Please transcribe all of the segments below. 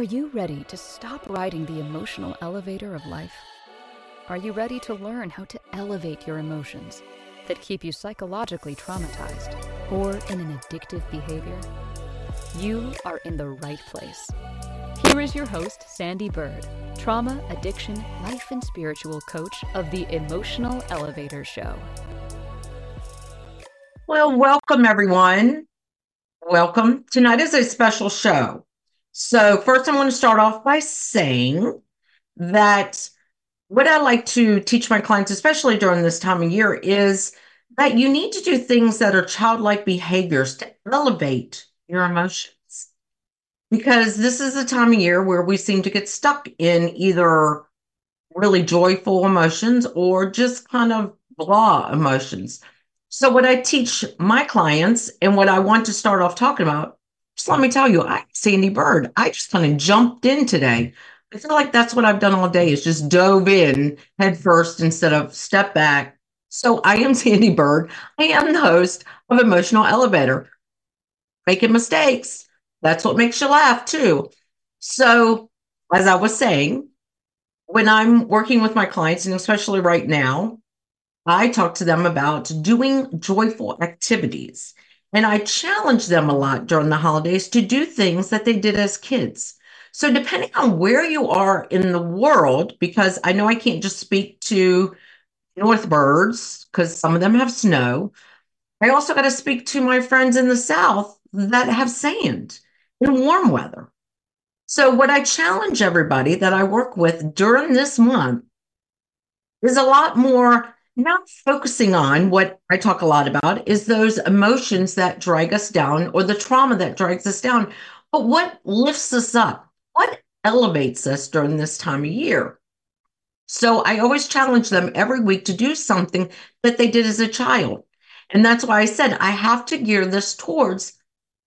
Are you ready to stop riding the emotional elevator of life? Are you ready to learn how to elevate your emotions that keep you psychologically traumatized or in an addictive behavior? You are in the right place. Here is your host, Sandee Byrd, trauma, addiction, life, and spiritual coach of the Emotional Elevator Show. Well, welcome everyone. Welcome. Tonight is a special show. So, first, I want to start off by saying that what I like to teach my clients, especially during this time of year, is that you need to do things that are childlike behaviors to elevate your emotions. Because this is the time of year where we seem to get stuck in either really joyful emotions or just kind of blah emotions. So, what I teach my clients and what I want to start off talking about, just let me tell you, I, Sandee Byrd, I just kind of jumped in today. I feel like that's what I've done all day is just dove in head first instead of step back. So, I am Sandee Byrd. I am the host of Emotional Elevator. Making mistakes. That's what makes you laugh, too. So, as I was saying, when I'm working with my clients, and especially right now, I talk to them about doing joyful activities. And I challenge them a lot during the holidays to do things that they did as kids. So, depending on where you are in the world, because I know I can't just speak to Northbirds because some of them have snow, I also got to speak to my friends in the South that have sand in warm weather. So, what I challenge everybody that I work with during this month is a lot more not focusing on what I talk a lot about is those emotions that drag us down or the trauma that drags us down. But what lifts us up? What elevates us during this time of year? So I always challenge them every week to do something that they did as a child. And that's why I said I have to gear this towards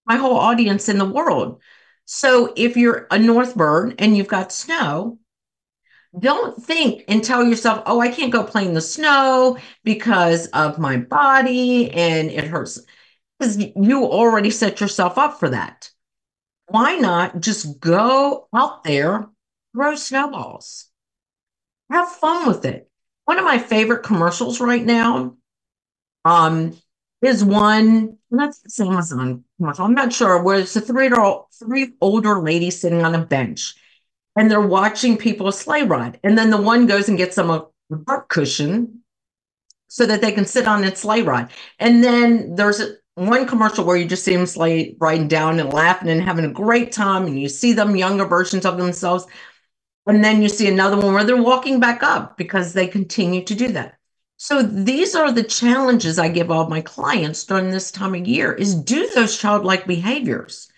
my whole audience in the world. So if you're a Northbird and you've got snow, don't think and tell yourself, oh, I can't go play in the snow because of my body and it hurts. Because you already set yourself up for that. Why not just go out there, throw snowballs, have fun with it? One of my favorite commercials right now um, is one, that's the same Amazon commercial, I'm not sure, where it's a three, three older ladies sitting on a bench and they're watching people sleigh ride. And then the one goes and gets them a park cushion so that they can sit on its sleigh ride. And then there's one commercial where you just see them sleigh riding down and laughing and having a great time, and you see them younger versions of themselves. And then you see another one where they're walking back up because they continue to do that. So these are the challenges I give all my clients during this time of year is do those childlike behaviors.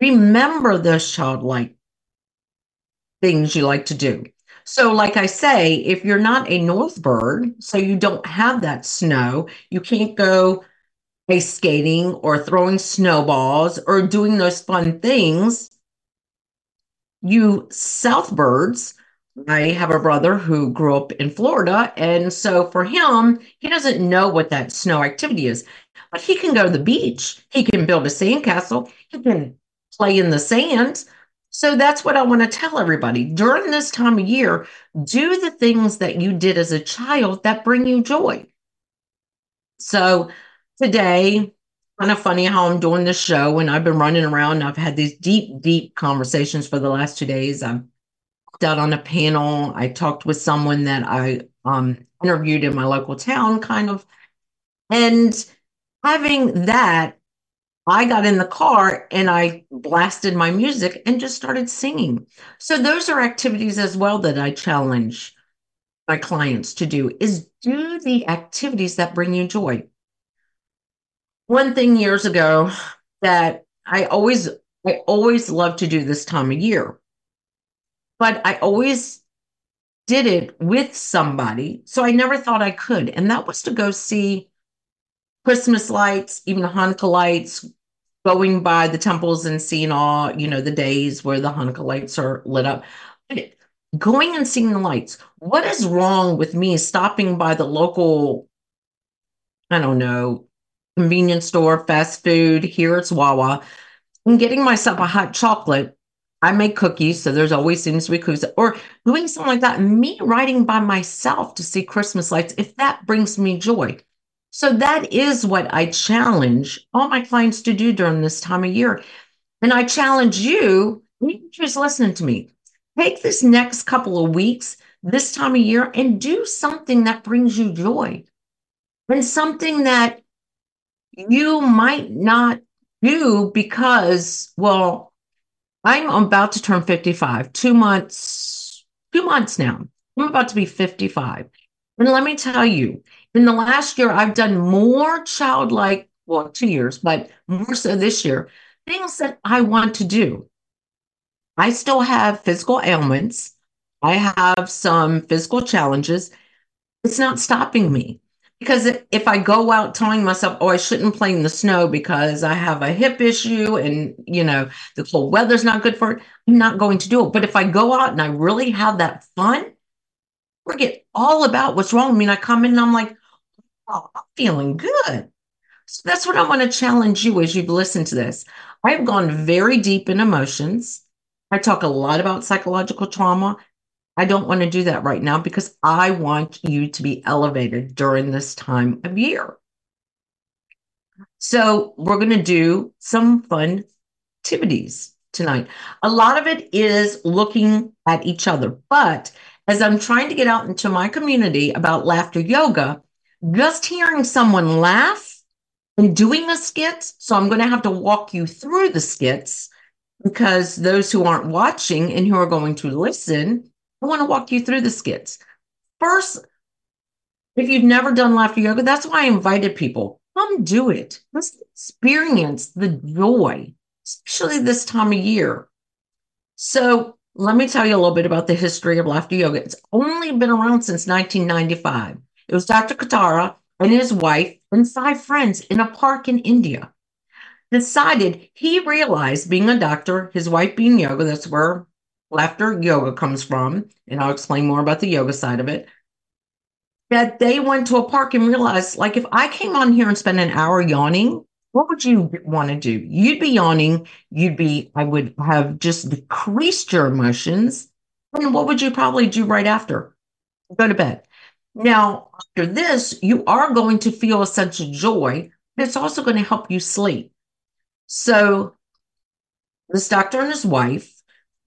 Remember those childlike things you like to do. So, like I say, if you're not a north bird, so you don't have that snow, you can't go ice skating or throwing snowballs or doing those fun things. You south birds, I have a brother who grew up in Florida. And so for him, he doesn't know what that snow activity is, but he can go to the beach. He can build a sandcastle. He can play in the sand. So that's what I want to tell everybody. During this time of year, do the things that you did as a child that bring you joy. So today, kind of funny how I'm doing this show and I've been running around. I've had these deep, deep conversations for the last two days. I've out on a panel. I talked with someone that I um, interviewed in my local town, kind of. And having that I got in the car and I blasted my music and just started singing. So those are activities as well that I challenge my clients to do is do the activities that bring you joy. One thing years ago that I always I always love to do this time of year. But I always did it with somebody. So I never thought I could. And that was to go see Christmas lights, even Hanukkah lights, going by the temples and seeing all, you know, the days where the Hanukkah lights are lit up. Going and seeing the lights. What is wrong with me stopping by the local, I don't know, convenience store, fast food, here it's Wawa, and getting myself a hot chocolate I make cookies, so there's always seems to be cookies, or doing something like that. Me writing by myself to see Christmas lights, if that brings me joy. So that is what I challenge all my clients to do during this time of year. And I challenge you, who's listening to me, take this next couple of weeks, this time of year, and do something that brings you joy and something that you might not do because, well, I'm about to turn 55, two months, two months now. I'm about to be 55. And let me tell you, in the last year, I've done more childlike, well, two years, but more so this year, things that I want to do. I still have physical ailments. I have some physical challenges. It's not stopping me. Because if I go out telling myself, oh, I shouldn't play in the snow because I have a hip issue and, you know, the cold weather's not good for it, I'm not going to do it. But if I go out and I really have that fun, forget all about what's wrong with me. And I come in and I'm like, oh, I'm feeling good. So that's what I want to challenge you as you've listened to this. I've gone very deep in emotions. I talk a lot about psychological trauma I don't want to do that right now because I want you to be elevated during this time of year. So, we're going to do some fun activities tonight. A lot of it is looking at each other, but as I'm trying to get out into my community about laughter yoga, just hearing someone laugh and doing a skit, so I'm going to have to walk you through the skits because those who aren't watching and who are going to listen I want to walk you through the skits. First, if you've never done laughter yoga, that's why I invited people. Come do it. Let's experience the joy, especially this time of year. So, let me tell you a little bit about the history of laughter yoga. It's only been around since 1995. It was Dr. Kataria and his wife and five friends in a park in India. Decided he realized being a doctor, his wife being yoga, that's where laughter yoga comes from, and I'll explain more about the yoga side of it. That they went to a park and realized, like, if I came on here and spent an hour yawning, what would you want to do? You'd be yawning. You'd be, I would have just decreased your emotions. And what would you probably do right after? Go to bed. Now, after this, you are going to feel a sense of joy, it's also going to help you sleep. So, this doctor and his wife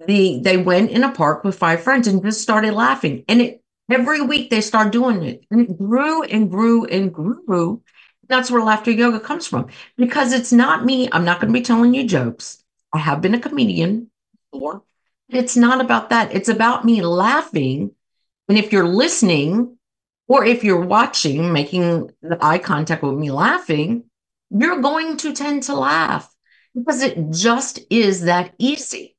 the they went in a park with five friends and just started laughing. And it every week they start doing it. And it grew and grew and grew. That's where laughter yoga comes from. Because it's not me. I'm not going to be telling you jokes. I have been a comedian before. It's not about that. It's about me laughing. And if you're listening, or if you're watching, making the eye contact with me laughing, you're going to tend to laugh because it just is that easy.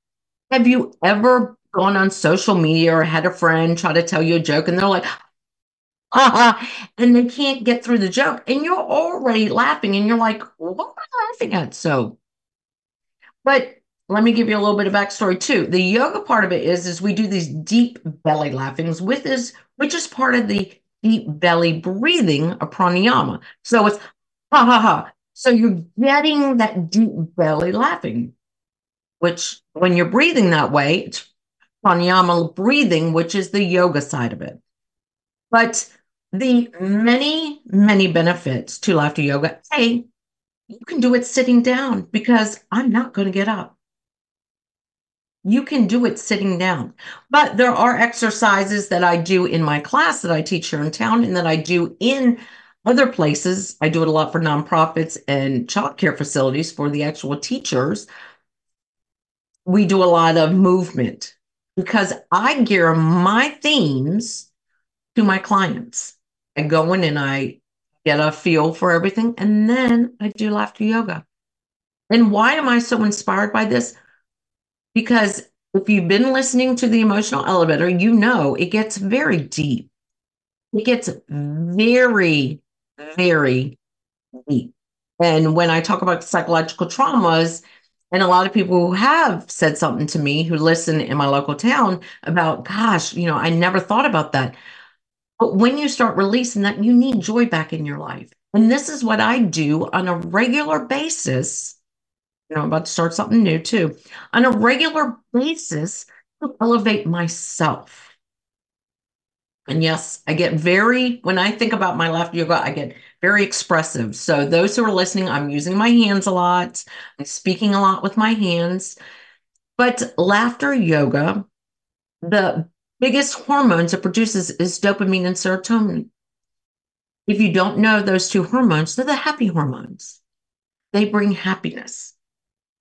Have you ever gone on social media or had a friend try to tell you a joke and they're like, uh-huh, and they can't get through the joke and you're already laughing and you're like, what am I laughing at? So, but let me give you a little bit of backstory too. The yoga part of it is, is we do these deep belly laughings with this, which is part of the deep belly breathing of pranayama. So it's ha ha ha. So you're getting that deep belly laughing which when you're breathing that way, it's pranayama breathing, which is the yoga side of it. But the many, many benefits to laughter yoga, Hey, you can do it sitting down because I'm not going to get up. You can do it sitting down. But there are exercises that I do in my class that I teach here in town and that I do in other places. I do it a lot for nonprofits and childcare facilities for the actual teachers we do a lot of movement because I gear my themes to my clients. I go in and I get a feel for everything, and then I do laughter yoga. And why am I so inspired by this? Because if you've been listening to the emotional elevator, you know it gets very deep. It gets very, very deep. And when I talk about psychological traumas, and a lot of people who have said something to me who listen in my local town about, gosh, you know, I never thought about that. But when you start releasing that, you need joy back in your life. And this is what I do on a regular basis You know, I'm about to start something new too. On a regular basis to elevate myself. And yes, I get very, when I think about my laughter yoga, I get very expressive. So, those who are listening, I'm using my hands a lot, I'm speaking a lot with my hands. But laughter yoga, the biggest hormones it produces is dopamine and serotonin. If you don't know those two hormones, they're the happy hormones, they bring happiness.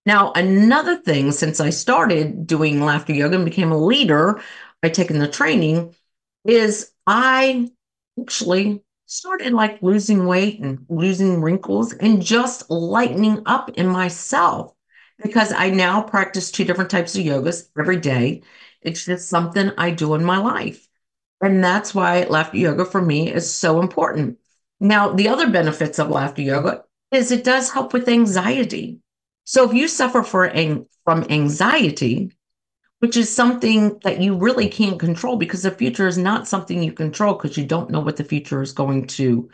Now, another thing, since I started doing laughter yoga and became a leader by taking the training, is I actually started like losing weight and losing wrinkles and just lightening up in myself because I now practice two different types of yogas every day. It's just something I do in my life. And that's why laughter yoga for me is so important. Now, the other benefits of laughter yoga is it does help with anxiety. So if you suffer for, from anxiety, which is something that you really can't control because the future is not something you control because you don't know what the future is going to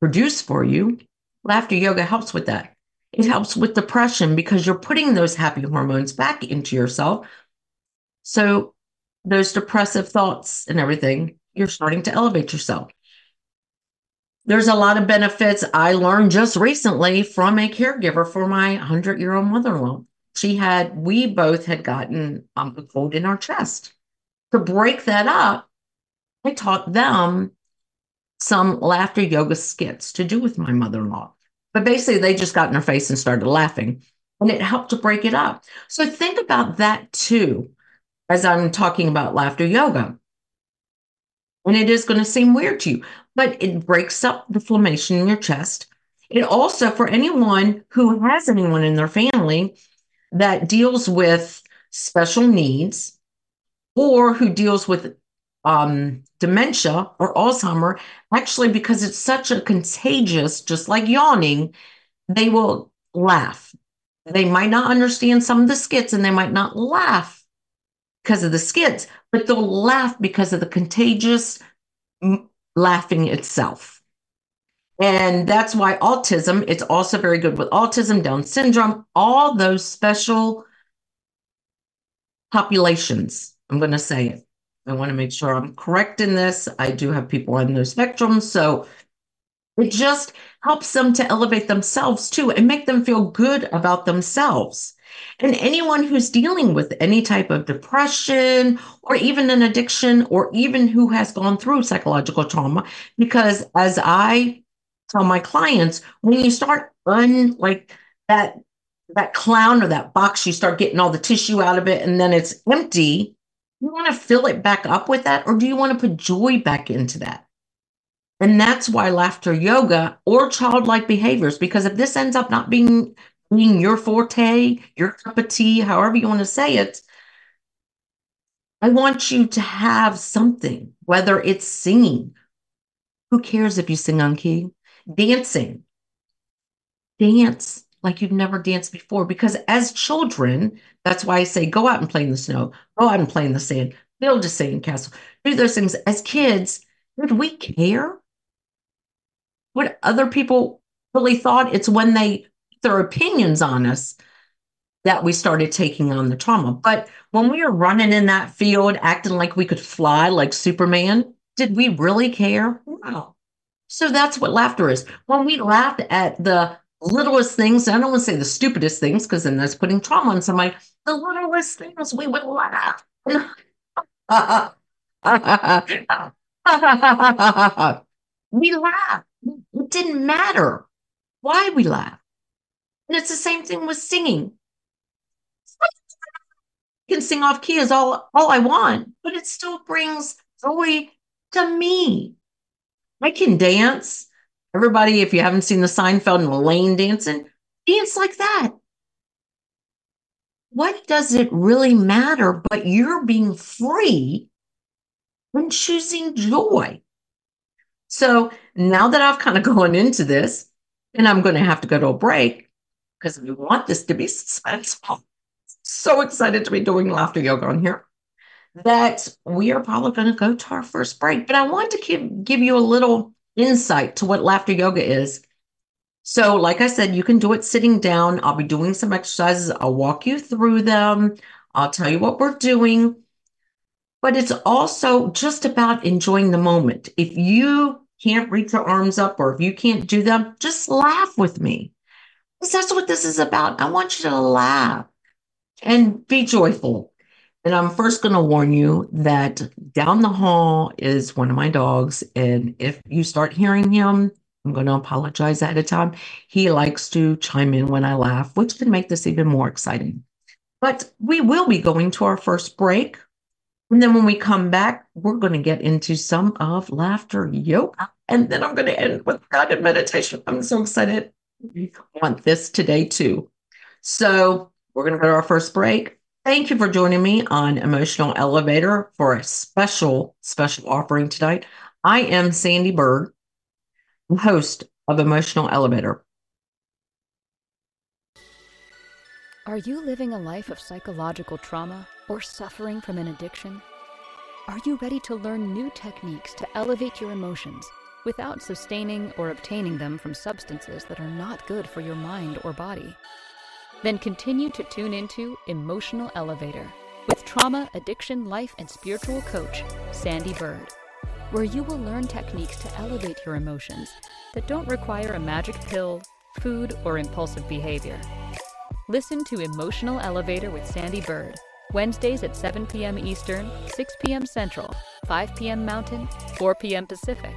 produce for you. Laughter yoga helps with that. It helps with depression because you're putting those happy hormones back into yourself. So, those depressive thoughts and everything, you're starting to elevate yourself. There's a lot of benefits I learned just recently from a caregiver for my 100 year old mother in law she had, we both had gotten um, a cold in our chest. To break that up, I taught them some laughter yoga skits to do with my mother in law. But basically, they just got in her face and started laughing, and it helped to break it up. So think about that too, as I'm talking about laughter yoga. And it is going to seem weird to you, but it breaks up the inflammation in your chest. It also, for anyone who has anyone in their family that deals with special needs or who deals with um, dementia or Alzheimer, actually, because it's such a contagious, just like yawning, they will laugh. They might not understand some of the skits and they might not laugh because of the skits, but they'll laugh because of the contagious laughing itself. And that's why autism, it's also very good with autism, Down syndrome, all those special populations. I'm going to say it. I want to make sure I'm correct in this. I do have people on those spectrums. So it just helps them to elevate themselves too and make them feel good about themselves. And anyone who's dealing with any type of depression or even an addiction or even who has gone through psychological trauma, because as I tell my clients when you start un like that that clown or that box, you start getting all the tissue out of it and then it's empty. You want to fill it back up with that, or do you want to put joy back into that? And that's why laughter yoga or childlike behaviors, because if this ends up not being being your forte, your cup of tea, however you want to say it, I want you to have something, whether it's singing. Who cares if you sing on key? dancing. Dance like you've never danced before. Because as children, that's why I say go out and play in the snow, go out and play in the sand, build a sandcastle, do those things. As kids, did we care? What other people really thought? It's when they their opinions on us that we started taking on the trauma. But when we were running in that field, acting like we could fly like Superman, did we really care? No. So that's what laughter is. When we laughed at the littlest things, I don't want to say the stupidest things because then that's putting trauma on somebody, the littlest things we would laugh. we laughed. It didn't matter why we laugh. And it's the same thing with singing. I can sing off key is all, all I want, but it still brings joy to me. I can dance. Everybody, if you haven't seen the Seinfeld and Elaine dancing, dance like that. What does it really matter? But you're being free and choosing joy. So now that I've kind of gone into this, and I'm going to have to go to a break because we want this to be suspenseful. So excited to be doing laughter yoga on here that we are probably going to go to our first break. But I want to give, give you a little insight to what laughter yoga is. So, like I said, you can do it sitting down. I'll be doing some exercises. I'll walk you through them. I'll tell you what we're doing. But it's also just about enjoying the moment. If you can't reach your arms up or if you can't do them, just laugh with me. Because that's what this is about. I want you to laugh and be joyful. And I'm first going to warn you that down the hall is one of my dogs. And if you start hearing him, I'm going to apologize ahead of time. He likes to chime in when I laugh, which can make this even more exciting. But we will be going to our first break. And then when we come back, we're going to get into some of laughter yoga. And then I'm going to end with guided meditation. I'm so excited. Want this today too. So we're going to go to our first break. Thank you for joining me on Emotional Elevator for a special, special offering tonight. I am Sandee Byrd, host of Emotional Elevator. Are you living a life of psychological trauma or suffering from an addiction? Are you ready to learn new techniques to elevate your emotions without sustaining or obtaining them from substances that are not good for your mind or body? Then continue to tune into Emotional Elevator with trauma, addiction, life, and spiritual coach, Sandee Byrd, where you will learn techniques to elevate your emotions that don't require a magic pill, food, or impulsive behavior. Listen to Emotional Elevator with Sandee Byrd, Wednesdays at 7 p.m. Eastern, 6 p.m. Central, 5 p.m. Mountain, 4 p.m. Pacific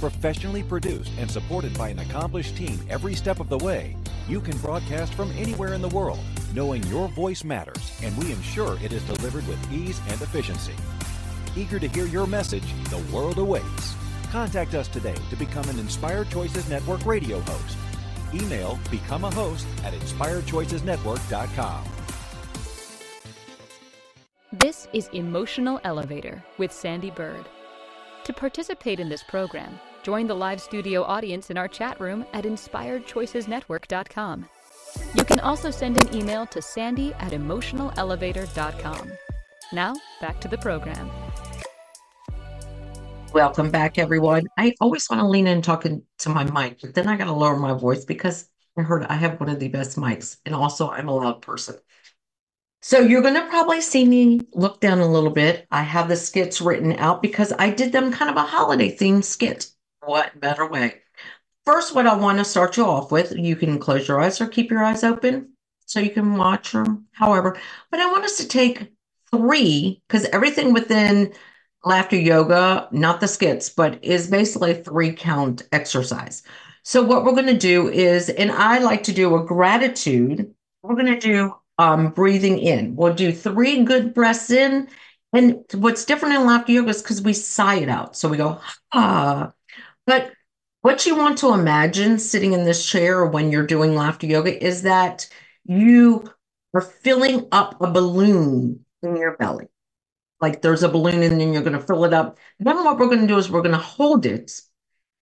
Professionally produced and supported by an accomplished team every step of the way, you can broadcast from anywhere in the world, knowing your voice matters, and we ensure it is delivered with ease and efficiency. Eager to hear your message, the world awaits. Contact us today to become an Inspired Choices Network radio host. Email become a host at inspiredchoicesnetwork.com. This is Emotional Elevator with Sandee Byrd. To participate in this program, join the live studio audience in our chat room at inspiredchoicesnetwork.com. You can also send an email to sandy at emotionalelevator.com. Now, back to the program. Welcome back, everyone. I always want to lean in talking to my mic, but then I got to lower my voice because I heard I have one of the best mics, and also I'm a loud person. So you're going to probably see me look down a little bit. I have the skits written out because I did them kind of a holiday themed skit. What better way? First, what I want to start you off with, you can close your eyes or keep your eyes open so you can watch them, however. But I want us to take three, because everything within laughter yoga, not the skits, but is basically a three count exercise. So what we're going to do is, and I like to do a gratitude. We're going to do um, breathing in. We'll do three good breaths in. And what's different in laughter yoga is because we sigh it out. So we go, ah. But what you want to imagine sitting in this chair when you're doing laughter yoga is that you are filling up a balloon in your belly like there's a balloon and then you're going to fill it up. Then what we're going to do is we're going to hold it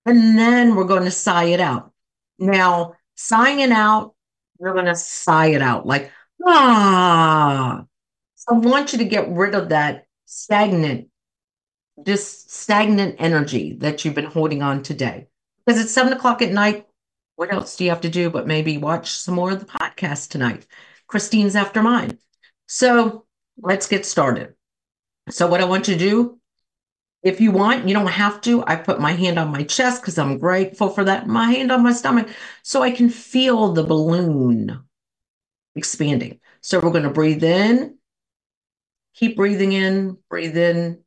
and then we're going to sigh it out. Now, sighing it out, you're going to sigh it out like, ah. So I want you to get rid of that stagnant, just stagnant energy that you've been holding on today. Because it's seven o'clock at night. What else do you have to do but maybe watch some more of the podcast tonight? Christine's after mine. So let's get started. So, what I want you to do, if you want, you don't have to. I put my hand on my chest because I'm grateful for that. My hand on my stomach so I can feel the balloon expanding. So, we're going to breathe in, keep breathing in, breathe in,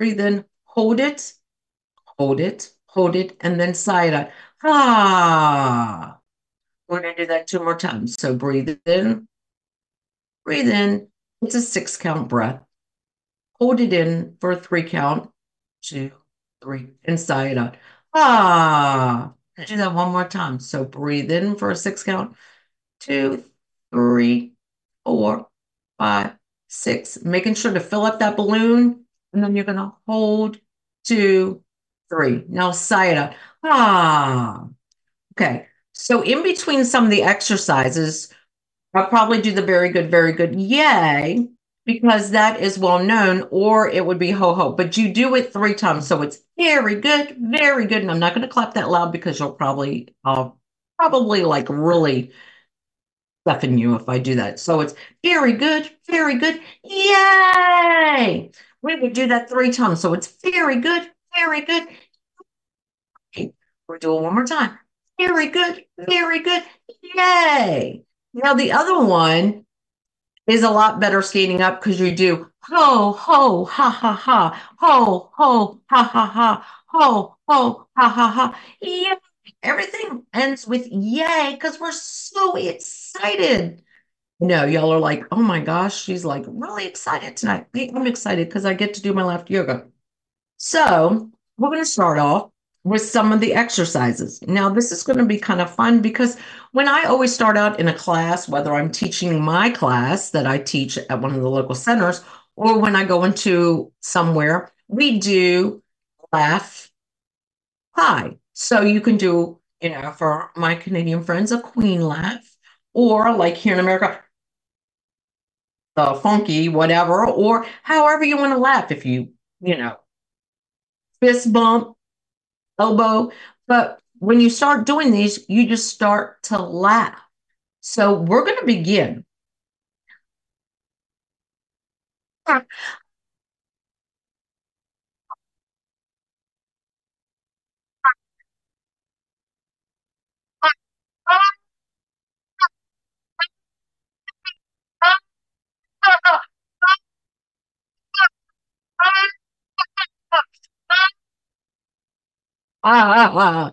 breathe in, hold it, hold it, hold it, and then sigh it out. Ah. We're going to do that two more times. So, breathe in, breathe in. It's a six count breath hold it in for a three count, two, three, and sigh it out. Ah, do that one more time. So breathe in for a six count, two, three, four, five, six. Making sure to fill up that balloon. And then you're going to hold two, three. Now sigh it out. Ah. Okay. So in between some of the exercises, I'll probably do the very good, very good, yay, because that is well known, or it would be ho ho. But you do it three times. So it's very good, very good. And I'm not going to clap that loud because you'll probably, I'll probably like really stuffing you if I do that. So it's very good, very good, yay. We would do that three times. So it's very good, very good. Okay, we're doing one more time. Very good, very good, yay. Now, the other one is a lot better skating up because you do ho, ho, ha, ha, ha, ho, ho, ha, ha, ha, ho, ho, ha, ha, ha. Yay. Everything ends with yay because we're so excited. No, y'all are like, oh my gosh, she's like really excited tonight. I'm excited because I get to do my left yoga. So we're going to start off with some of the exercises. Now, this is going to be kind of fun because when I always start out in a class, whether I'm teaching my class that I teach at one of the local centers, or when I go into somewhere, we do laugh high. So you can do, you know, for my Canadian friends, a queen laugh, or like here in America, the funky, whatever, or however you want to laugh. If you, you know, fist bump, elbow. But when you start doing these, you just start to laugh. So we're going to begin. Ah.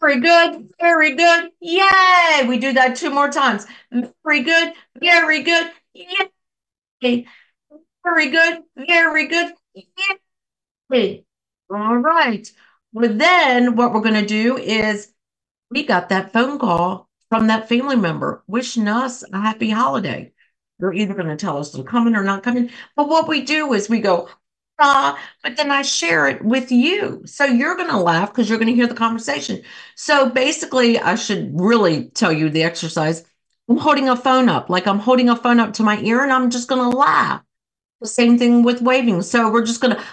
Very good. Very good. Yay. We do that two more times. Very good. Very good. Yay. Very good. Very good. Yay. All right. Well, then what we're going to do is we got that phone call from that family member wishing us a happy holiday. They're either going to tell us they're coming or not coming. But what we do is we go, uh, but then I share it with you. So you're going to laugh because you're going to hear the conversation. So basically, I should really tell you the exercise. I'm holding a phone up, like I'm holding a phone up to my ear, and I'm just going to laugh. The same thing with waving. So we're just going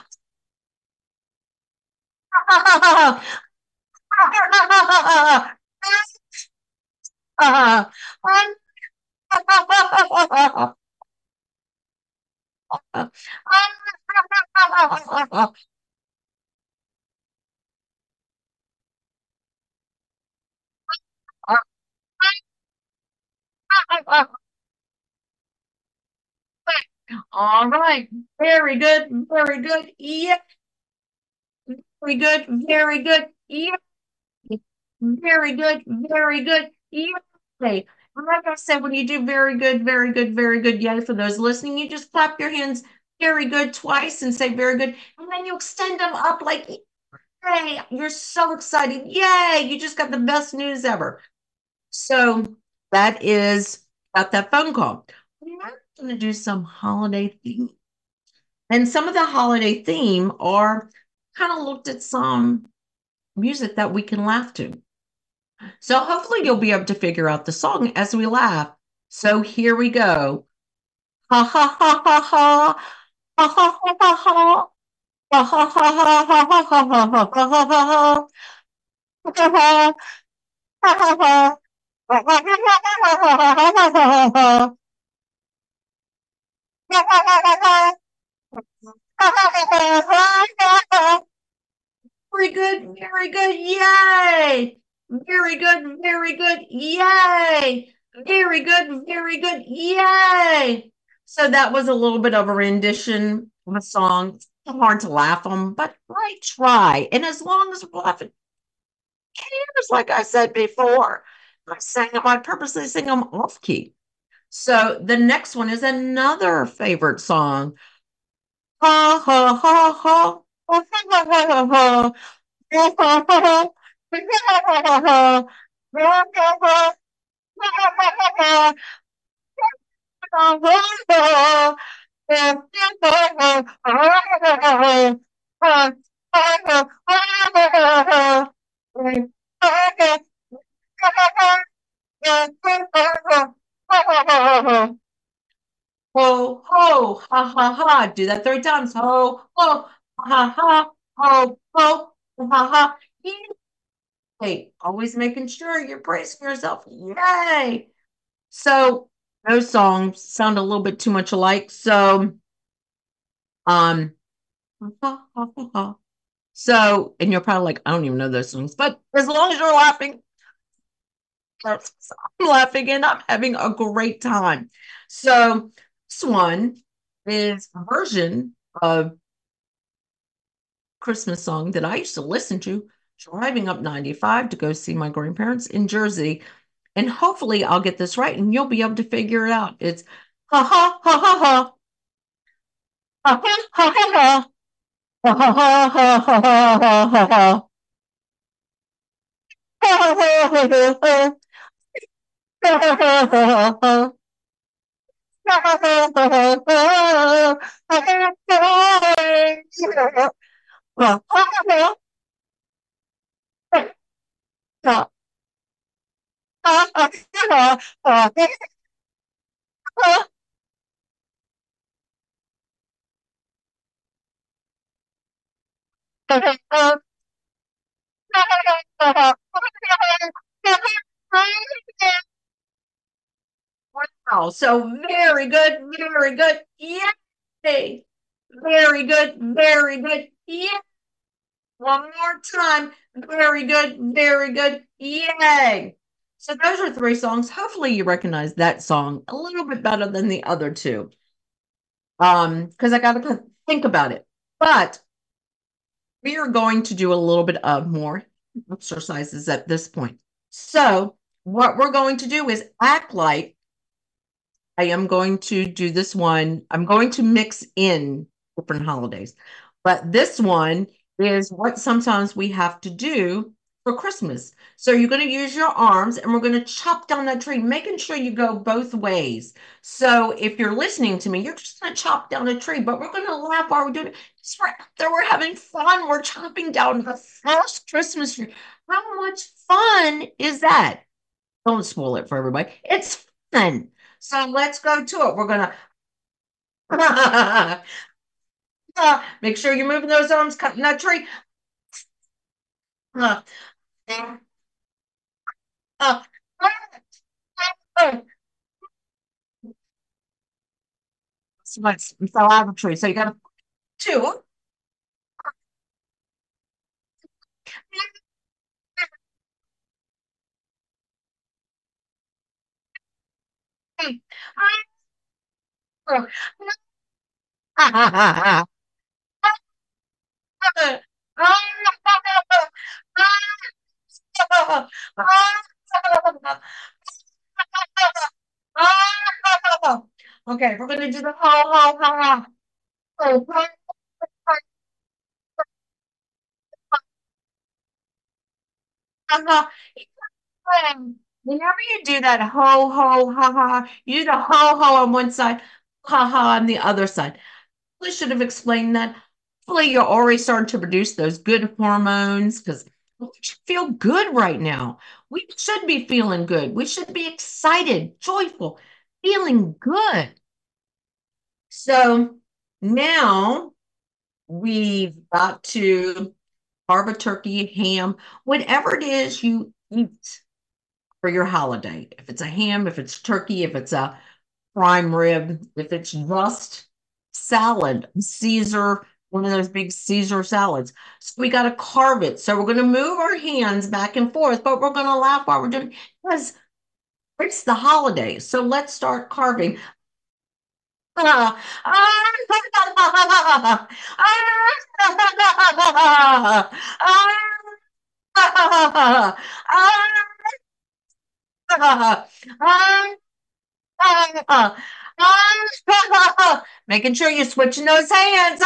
to. All right. Very good. Very good. Yeah. Very good. Very good. Yeah. Very good. Very good. Yeah. Like I said, when you do very good, very good, very good, yay, for those listening, you just clap your hands very good twice and say very good. And then you extend them up like, hey, you're so excited. Yay, you just got the best news ever. So that is about that phone call. We're going to do some holiday theme. And some of the holiday theme are kind of looked at some music that we can laugh to. So hopefully you'll be able to figure out the song as we laugh. So here we go. Ha ha ha ha ha. Very good, very good, yay! Very good, very good, yay! Very good, very good, yay! So that was a little bit of a rendition of a song. It's hard to laugh on, but I try. And as long as we're laughing, ears, like I said before, I sang them, I purposely sing them off key. So the next one is another favorite song. Ha ha ha ha. Ha ha ha ha. Ha ha ha ha. Ha ha ha ha. Ho, ho, ha, ha, ha. Do that three times. Ho, ho, ha, ha, ho, ho, ha, ha. Hey, always making sure you're praising yourself. Yay. So those songs sound a little bit too much alike. So, um, so, and you're probably like, I don't even know those songs, but as long as you're laughing, I'm laughing and I'm having a great time. So, this one is a version of Christmas song that I used to listen to driving up 95 to go see my grandparents in Jersey. And hopefully I'll get this right and you'll be able to figure it out. It's ha ha ha ha ha. Ha ha ha ha ha. Ha ha ha ha ha ha ha ha. Wow, so very good, very good. Yay! Very good, very good. Yeah. One more time. Very good, very good. Yay! So those are three songs. Hopefully you recognize that song a little bit better than the other two. Um, because I gotta think about it. But we are going to do a little bit of more exercises at this point. So what we're going to do is act like I am going to do this one. I'm going to mix in different holidays, but this one is what sometimes we have to do for Christmas. So you're going to use your arms and we're going to chop down that tree, making sure you go both ways. So if you're listening to me, you're just going to chop down a tree, but we're going to laugh while we're doing it. We're out there, we're having fun. We're chopping down the first Christmas tree. How much fun is that? Don't spoil it for everybody. It's fun. So let's go to it. We're going to make sure you're moving those arms, cutting that tree. Uh, so let's fell out of a tree. So you got two. Okay, we're gonna do the ho ho ho ho. Whenever you do that ho ho ha ha, you do the ho ho on one side, ha ha on the other side. I should have explained that. Hopefully, you're already starting to produce those good hormones because feel good right now. We should be feeling good. We should be excited, joyful, feeling good. So now we've got to carve a turkey, ham, whatever it is you eat for your holiday. If it's a ham, if it's turkey, if it's a prime rib, if it's just salad, Caesar, one of those big Caesar salads. So we got to carve it. So we're going to move our hands back and forth, but we're going to laugh while we're doing because it's the holiday. So let's start carving. Making sure you're switching those hands.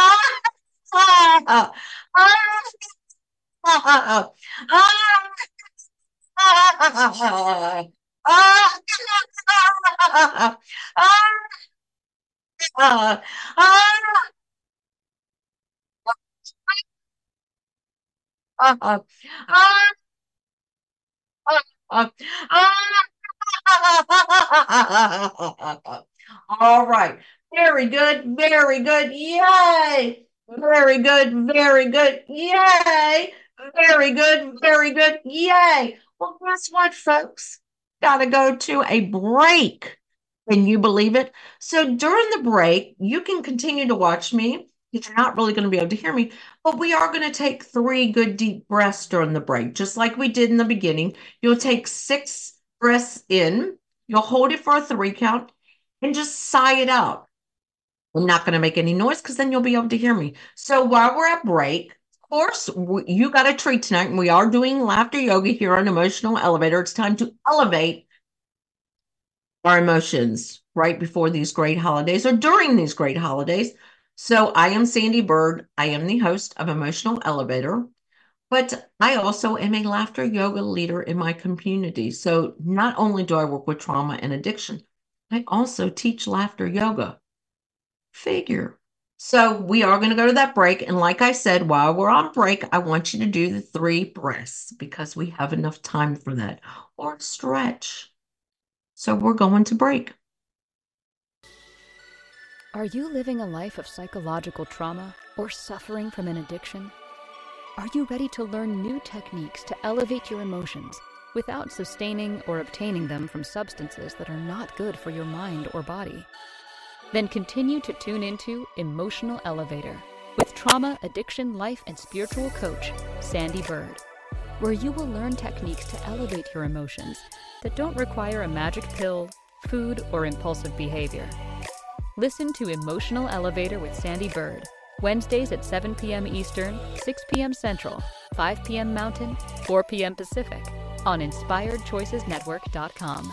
All right. Very good. Very good. Yay. Very good. Very good. Yay. Very good. Very good. Yay. Well, guess what, folks? Got to go to a break. Can you believe it? So during the break, you can continue to watch me. You're not really going to be able to hear me, but we are going to take three good deep breaths during the break, just like we did in the beginning. You'll take six breaths in, you'll hold it for a three count, and just sigh it out. I'm not going to make any noise because then you'll be able to hear me. So while we're at break, of course, you got a treat tonight, and we are doing laughter yoga here on Emotional Elevator. It's time to elevate our emotions right before these great holidays or during these great holidays. So I am Sandee Byrd. I am the host of Emotional Elevator, but I also am a laughter yoga leader in my community. So not only do I work with trauma and addiction, I also teach laughter yoga. Figure. So we are going to go to that break. And like I said, while we're on break, I want you to do the three breaths because we have enough time for that or stretch. So we're going to break. Are you living a life of psychological trauma or suffering from an addiction? Are you ready to learn new techniques to elevate your emotions without sustaining or obtaining them from substances that are not good for your mind or body? Then continue to tune into Emotional Elevator with trauma, addiction, life, and spiritual coach, Sandee Byrd, where you will learn techniques to elevate your emotions that don't require a magic pill, food, or impulsive behavior. Listen to Emotional Elevator with Sandee Byrd, Wednesdays at 7 p.m. Eastern, 6 p.m. Central, 5 p.m. Mountain, 4 p.m. Pacific on InspiredChoicesNetwork.com.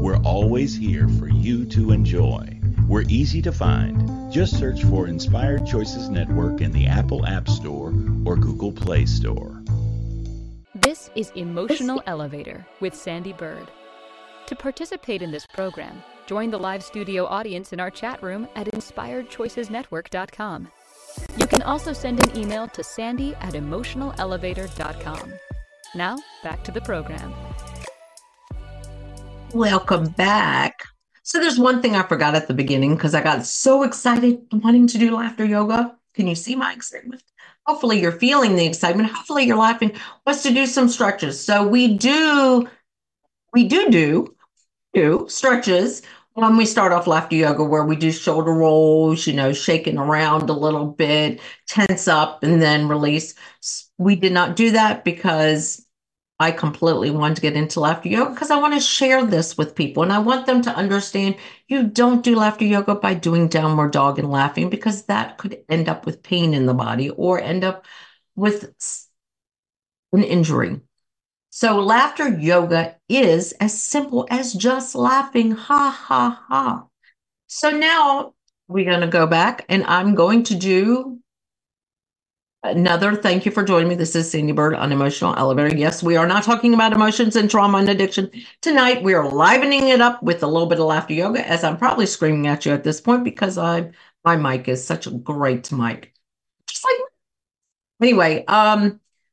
we're always here for you to enjoy. We're easy to find. Just search for Inspired Choices Network in the Apple App Store or Google Play Store. This is Emotional Elevator with Sandee Byrd. To participate in this program, join the live studio audience in our chat room at inspiredchoicesnetwork.com. You can also send an email to sandy at emotionalelevator.com. Now, back to the program. Welcome back. So, there's one thing I forgot at the beginning because I got so excited wanting to do laughter yoga. Can you see my excitement? hopefully you're feeling the excitement hopefully you're laughing was to do some stretches so we do we do do do stretches when we start off laughter yoga where we do shoulder rolls you know shaking around a little bit tense up and then release we did not do that because I completely want to get into laughter yoga because I want to share this with people and I want them to understand you don't do laughter yoga by doing downward dog and laughing because that could end up with pain in the body or end up with an injury. So, laughter yoga is as simple as just laughing, ha ha ha. So, now we're going to go back and I'm going to do Another thank you for joining me. This is Sandee Byrd on Emotional Elevator. Yes, we are not talking about emotions and trauma and addiction. Tonight, we are livening it up with a little bit of laughter yoga, as I'm probably screaming at you at this point because I my mic is such a great mic. Just like anyway, um,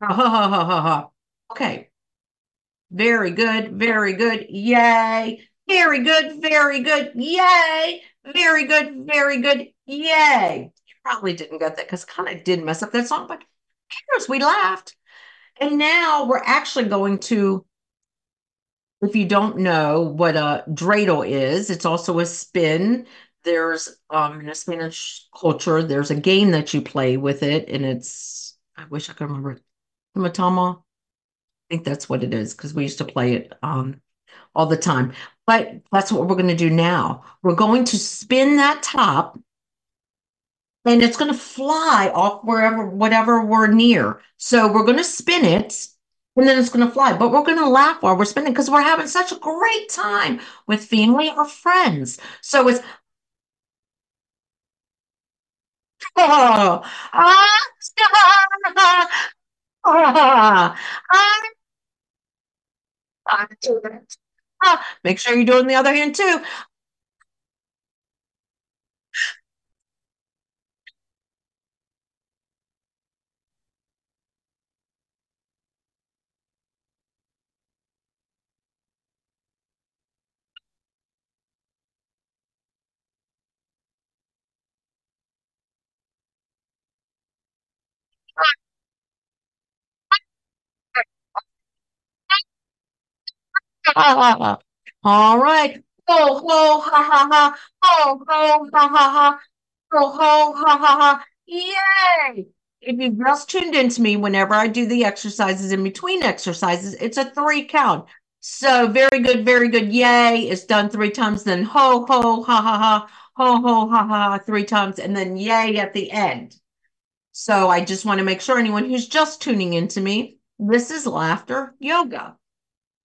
Ha ha ha ha ha ha. Okay. Very good. Very good. Yay. Very good. Very good. Yay. Very good. Very good. Yay. You probably didn't get that because kind of did mess up that song, but cares? We laughed. And now we're actually going to, if you don't know what a dreidel is, it's also a spin. There's um in a Spanish culture, there's a game that you play with it, and it's I wish I could remember Matama. I think that's what it is because we used to play it um all the time. But that's what we're going to do now. We're going to spin that top and it's going to fly off wherever, whatever we're near. So we're going to spin it and then it's going to fly. But we're going to laugh while we're spinning because we're having such a great time with family or friends. So it's, oh, ah, ah, ah, ah, ah. Make sure you're doing the other hand too. All right. Ho, ho, ha, ha, ha. Ho, ho, ha, ha, ha. Ho, ho, ha, ha, ha. Yay! If you just tuned into me, whenever I do the exercises in between exercises, it's a three count. So very good, very good. Yay. It's done three times. Then ho, ho, ha, ha, ha. Ho, ho, ha, ha, three times. And then yay at the end. So I just want to make sure anyone who's just tuning into me, this is laughter yoga.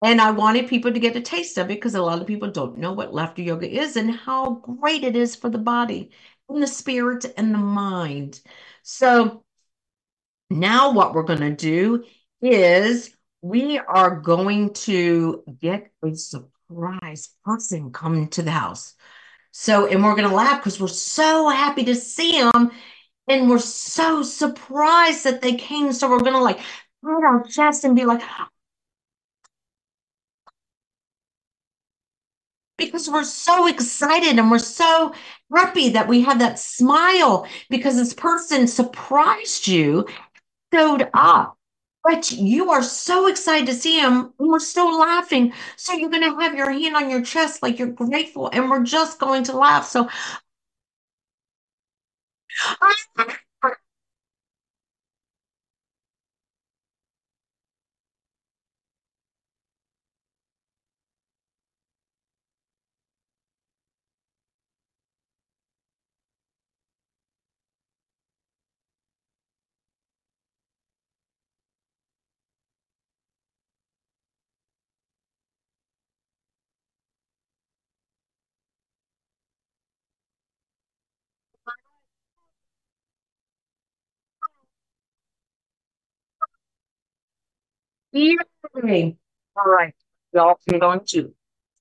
And I wanted people to get a taste of it because a lot of people don't know what laughter yoga is and how great it is for the body and the spirit and the mind. So now what we're going to do is we are going to get a surprise person coming to the house. So, and we're going to laugh because we're so happy to see them and we're so surprised that they came. So we're going to like put our chest and be like, because we're so excited and we're so happy that we have that smile because this person surprised you, showed up. But you are so excited to see him, and we're still laughing. So you're going to have your hand on your chest like you're grateful, and we're just going to laugh. So Yay. All right. Y'all, I'm going to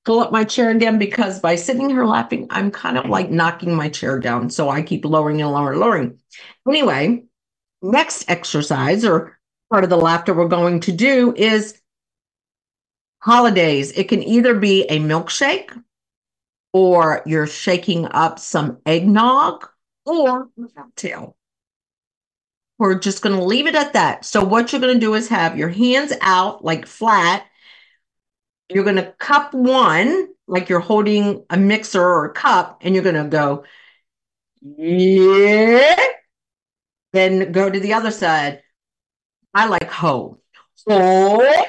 pull up my chair again because by sitting here laughing, I'm kind of like knocking my chair down. So I keep lowering and lowering, and lowering. Anyway, next exercise or part of the laughter we're going to do is holidays. It can either be a milkshake or you're shaking up some eggnog or a cocktail. We're just going to leave it at that. So what you're going to do is have your hands out like flat. You're going to cup one like you're holding a mixer or a cup and you're going to go yeah. Then go to the other side. I like ho. Ho.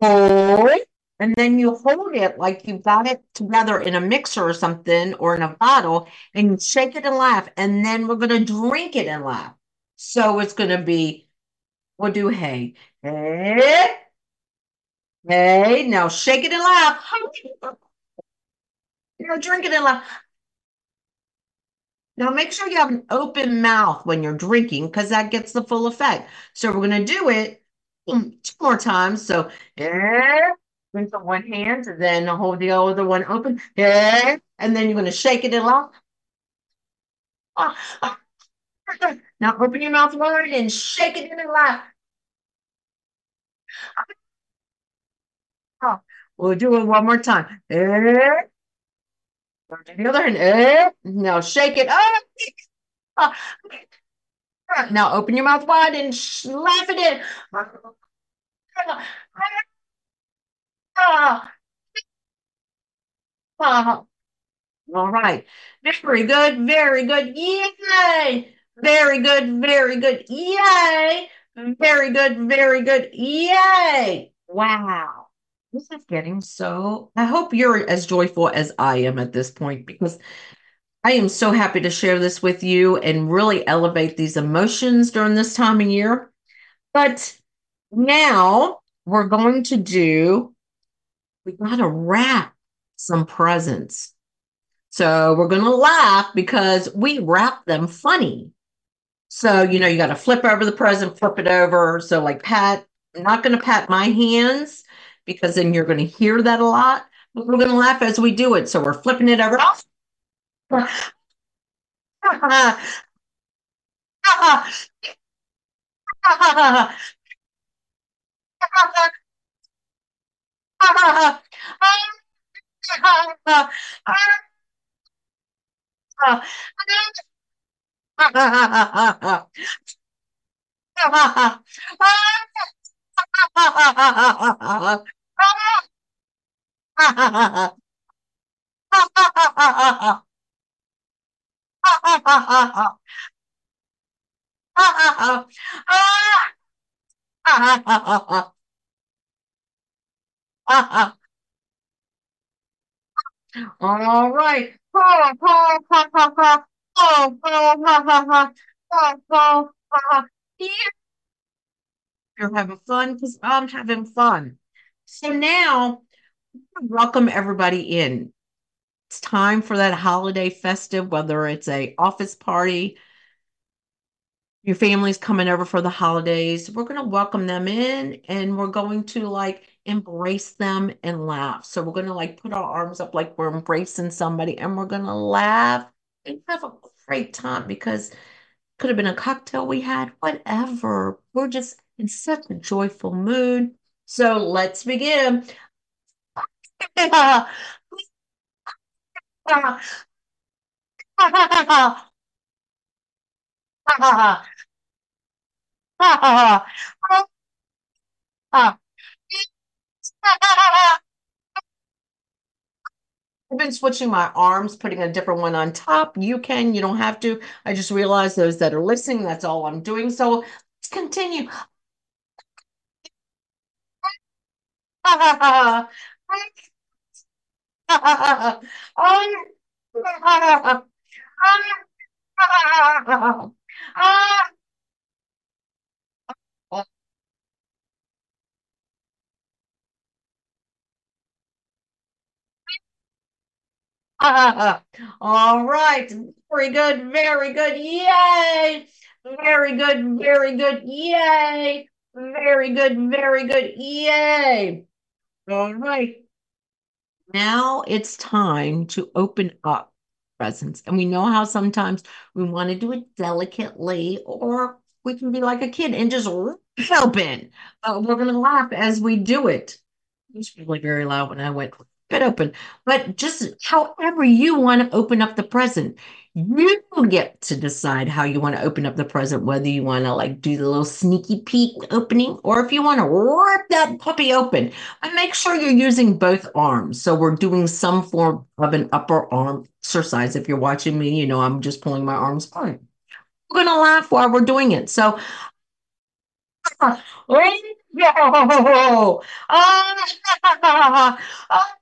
Ho. And then you hold it like you've got it together in a mixer or something or in a bottle and you shake it and laugh. And then we're going to drink it and laugh. So it's going to be, we'll do hey. Hey. Hey. Now shake it and laugh. Now drink it and laugh. Now make sure you have an open mouth when you're drinking because that gets the full effect. So we're going to do it two more times. So, yeah, drink the one hand and then hold the other one open. Yeah, and then you're going to shake it and laugh. Ah, ah. Now open your mouth wide and shake it in and laugh. Oh, We'll do it one more time. Eh. The other hand. Eh. Now shake it. Ah. Now open your mouth wide and laugh it in. All right. Very good. Very good. Yay. Very good. Very good. Yay. Very good. Very good. Yay. Wow. This is getting so. I hope you're as joyful as I am at this point because I am so happy to share this with you and really elevate these emotions during this time of year. But now we're going to do, we got to wrap some presents. So we're going to laugh because we wrap them funny. So, you know, you got to flip over the present, flip it over. So, like, pat, I'm not going to pat my hands because then you're going to hear that a lot. But we're going to laugh as we do it. So, we're flipping it over. All right. You're having fun because I'm having fun. So now, welcome everybody in. It's time for that holiday festive, whether it's a office party, your family's coming over for the holidays. We're going to welcome them in and we're going to like embrace them and laugh. So we're going to like put our arms up like we're embracing somebody and we're going to laugh and have a great time because could have been a cocktail we had, whatever. We're just in such a joyful mood. So let's begin. I've been switching my arms, putting a different one on top. You can, you don't have to. I just realized those that are listening, that's all I'm doing. So let's continue. All right. Very good. Very good. Yay. Very good. Very good. Yay. Very good. Very good. Yay. All right. Now it's time to open up presents. And we know how sometimes we want to do it delicately, or we can be like a kid and just open. Uh, we're going to laugh as we do it. It was really very loud when I went it open. But just however you want to open up the present, you get to decide how you want to open up the present, whether you want to like do the little sneaky peek opening or if you want to rip that puppy open. And make sure you're using both arms. So we're doing some form of an upper arm exercise. If you're watching me, you know I'm just pulling my arms apart. We're gonna laugh while we're doing it. So oh,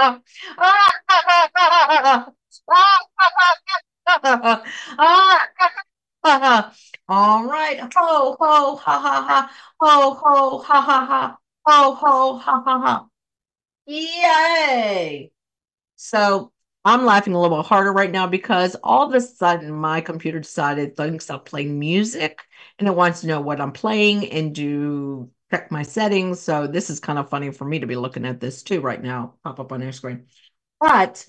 All right. Ho, ho, ha, ha, ha. Ho, ho, ha, ha, ha. Ho, ho, ha, ha, ha. Yay! So I'm laughing a little bit harder right now because all of a sudden my computer decided to stop playing music and it wants to know what I'm playing and do check my settings. So this is kind of funny for me to be looking at this too right now, pop up on your screen. But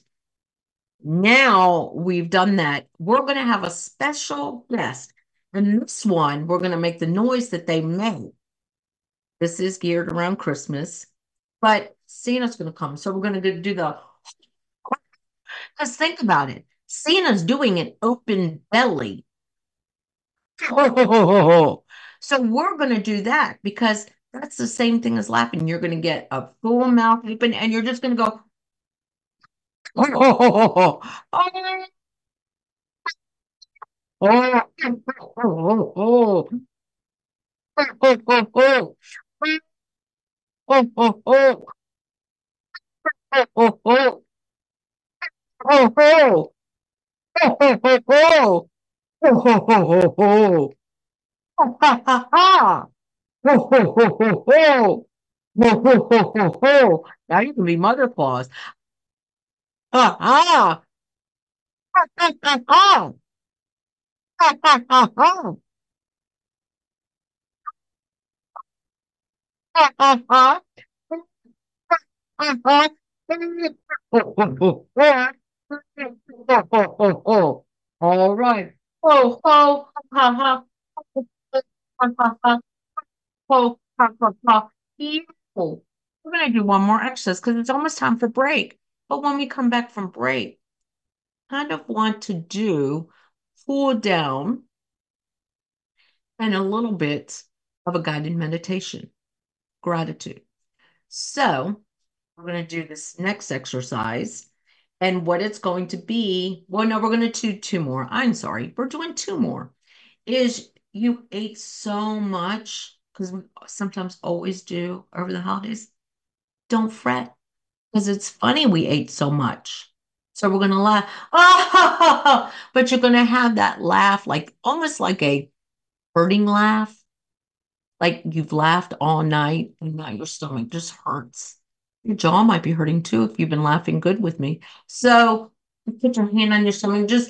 now we've done that. We're going to have a special guest. And this one, we're going to make the noise that they make. This is geared around Christmas, but Santa's going to come. So we're going to do the because think about it. Santa's doing an open belly. So we're going to do that because that's the same thing as laughing. You're going to get a full mouth open and you're just going to go. ho ho ho ho ho ho ho ho ho ho ho ha ha ha! Ho ho ho ho ho! Ho ho ho ho ho! Now you can be Mother Claus. Oh, oh, ha ha! Ha ha ha ha! Ha ha ha ha! Ha ha ha! Ha ho ho ho! All right. Ho ho ha ha! Beautiful. We're going to do one more exercise because it's almost time for break. But when we come back from break, kind of want to do cool down and a little bit of a guided meditation, gratitude. So we're going to do this next exercise and what it's going to be, well, no, we're going to do two more. I'm sorry, we're doing two more. Is you ate so much, because we sometimes always do over the holidays. Don't fret, because it's funny we ate so much. So we're going to laugh. Oh, but you're going to have that laugh, like almost like a hurting laugh. Like you've laughed all night and now your stomach just hurts. Your jaw might be hurting too if you've been laughing good with me. So put your hand on your stomach, just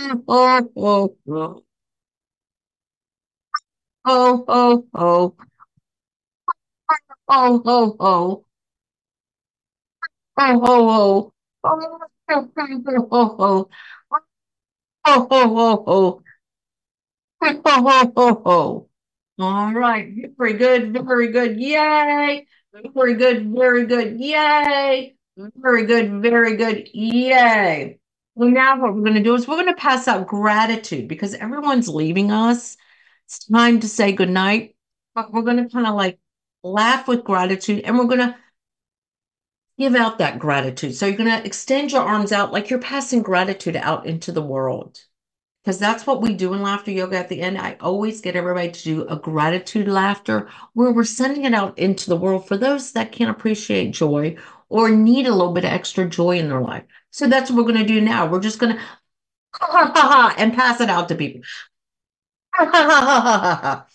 Oh, oh, oh. Oh, oh, oh. Oh, oh, oh. Oh, oh, oh. Oh, oh, oh, oh. Oh, oh, oh, oh. Oh, oh, oh, oh. All right. Very good. Very good. Yay. Very good, very good. Yay. Very good, very good. Yay. Well, now what we're going to do is we're going to pass out gratitude because everyone's leaving us. It's time to say goodnight. But we're going to kind of like laugh with gratitude and we're going to give out that gratitude. So you're going to extend your arms out like you're passing gratitude out into the world because that's what we do in laughter yoga at the end. I always get everybody to do a gratitude laughter where we're sending it out into the world for those that can't appreciate joy or need a little bit of extra joy in their life. So that's what we're going to do now. We're just going to and pass it out to people.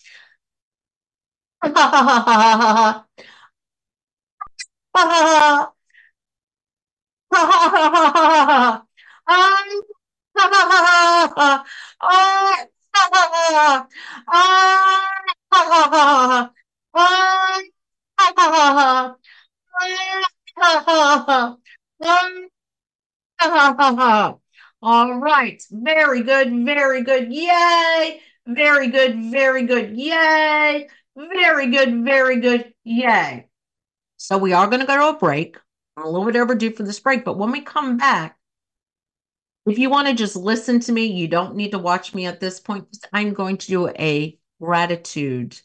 All right. Very good. Very good. Yay. Very good. Very good. Yay. Very good. Very good. Yay. So we are going to go to a break. I'm a little bit overdue for this break, but when we come back, if you want to just listen to me, you don't need to watch me at this point. I'm going to do a gratitude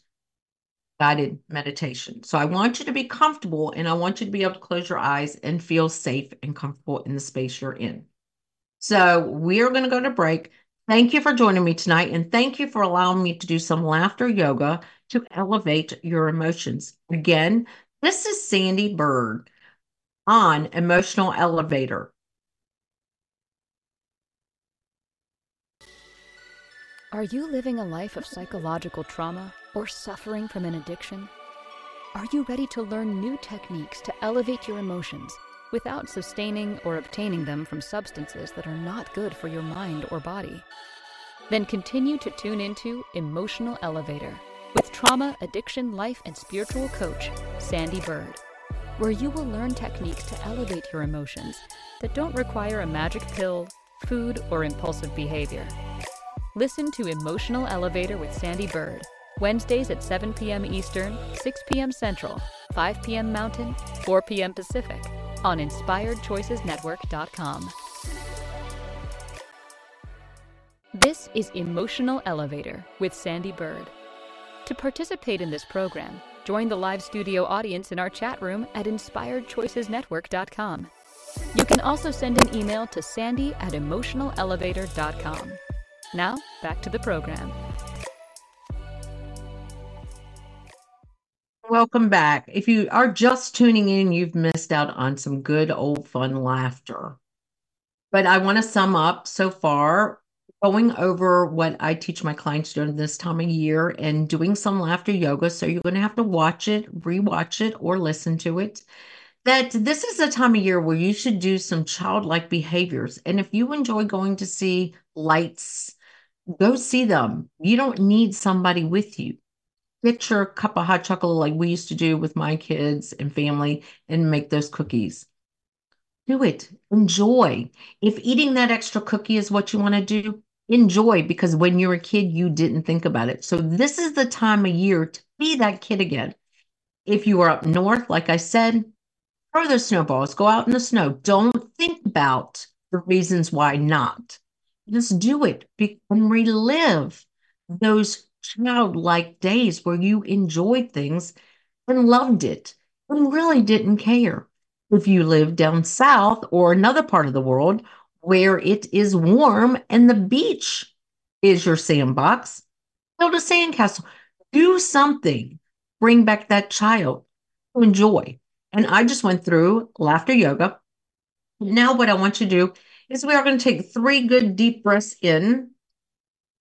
guided meditation. So I want you to be comfortable and I want you to be able to close your eyes and feel safe and comfortable in the space you're in. So we are going to go to break. Thank you for joining me tonight and thank you for allowing me to do some laughter yoga to elevate your emotions. Again, this is Sandee Byrd on Emotional Elevator. Are you living a life of psychological trauma or suffering from an addiction? Are you ready to learn new techniques to elevate your emotions without sustaining or obtaining them from substances that are not good for your mind or body? Then continue to tune into Emotional Elevator with trauma, addiction, life, and spiritual coach Sandee Byrd, where you will learn techniques to elevate your emotions that don't require a magic pill, food, or impulsive behavior. Listen to Emotional Elevator with Sandee Byrd, Wednesdays at 7 p.m. Eastern, 6 p.m. Central, 5 p.m. Mountain, 4 p.m. Pacific on InspiredChoicesNetwork.com. This is Emotional Elevator with Sandee Byrd. To participate in this program, join the live studio audience in our chat room at InspiredChoicesNetwork.com. You can also send an email to sandy at emotionalelevator.com. Now, back to the program. Welcome back. If you are just tuning in, you've missed out on some good old fun laughter. But I want to sum up so far going over what I teach my clients during this time of year and doing some laughter yoga. So you're going to have to watch it, rewatch it, or listen to it. That this is a time of year where you should do some childlike behaviors. And if you enjoy going to see lights, go see them. You don't need somebody with you. Get your cup of hot chocolate like we used to do with my kids and family and make those cookies. Do it. Enjoy. If eating that extra cookie is what you want to do, enjoy because when you're a kid, you didn't think about it. So, this is the time of year to be that kid again. If you are up north, like I said, throw the snowballs, go out in the snow. Don't think about the reasons why not. Just do it and relive those childlike days where you enjoyed things and loved it and really didn't care. If you live down south or another part of the world where it is warm and the beach is your sandbox, build a sandcastle. Do something. Bring back that child to enjoy. And I just went through laughter yoga. Now, what I want you to do is we are going to take three good deep breaths in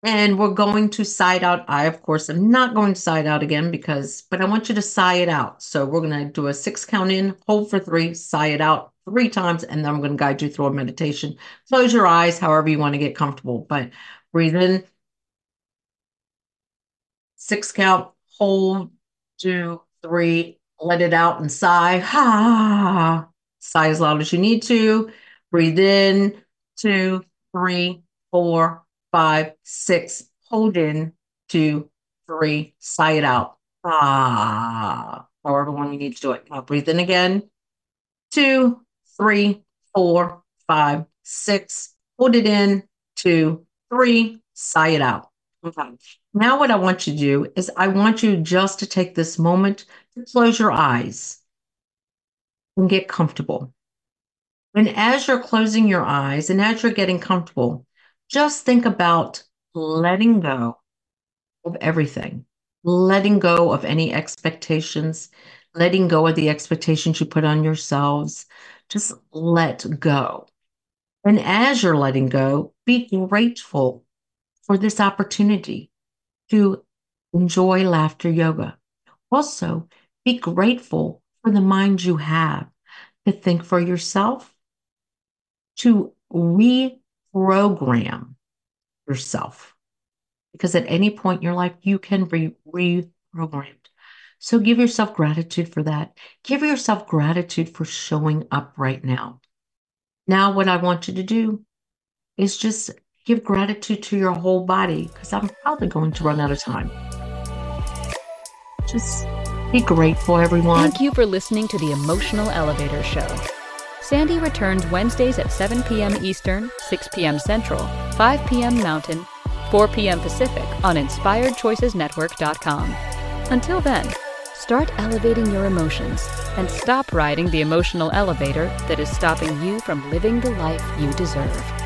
and we're going to side out. I, of course, am not going to side out again because, but I want you to sigh it out. So we're going to do a six count in, hold for three, sigh it out three times, and then I'm going to guide you through a meditation. Close your eyes, however you want to get comfortable, but breathe in. Six count, hold, two, three, let it out and sigh. Ha! Sigh as loud as you need to. Breathe in, two, three, four, five, six. Hold in, two, three. Sigh it out. Ah, however long you need to do it. Now breathe in again. Two, three, four, five, six. Hold it in, two, three. Sigh it out. Okay. Now, what I want you to do is I want you just to take this moment to close your eyes and get comfortable. And as you're closing your eyes and as you're getting comfortable, just think about letting go of everything, letting go of any expectations, letting go of the expectations you put on yourselves. Just let go. And as you're letting go, be grateful for this opportunity to enjoy laughter yoga. Also, be grateful for the mind you have to think for yourself to reprogram yourself. Because at any point in your life, you can be reprogrammed. So give yourself gratitude for that. Give yourself gratitude for showing up right now. Now, what I want you to do is just give gratitude to your whole body because I'm probably going to run out of time. Just be grateful, everyone. Thank you for listening to the Emotional Elevator Show. Sandee returns Wednesdays at 7 p.m. Eastern, 6 p.m. Central, 5 p.m. Mountain, 4 p.m. Pacific on InspiredChoicesNetwork.com. Until then, Start elevating your emotions and stop riding the emotional elevator that is stopping you from living the life you deserve.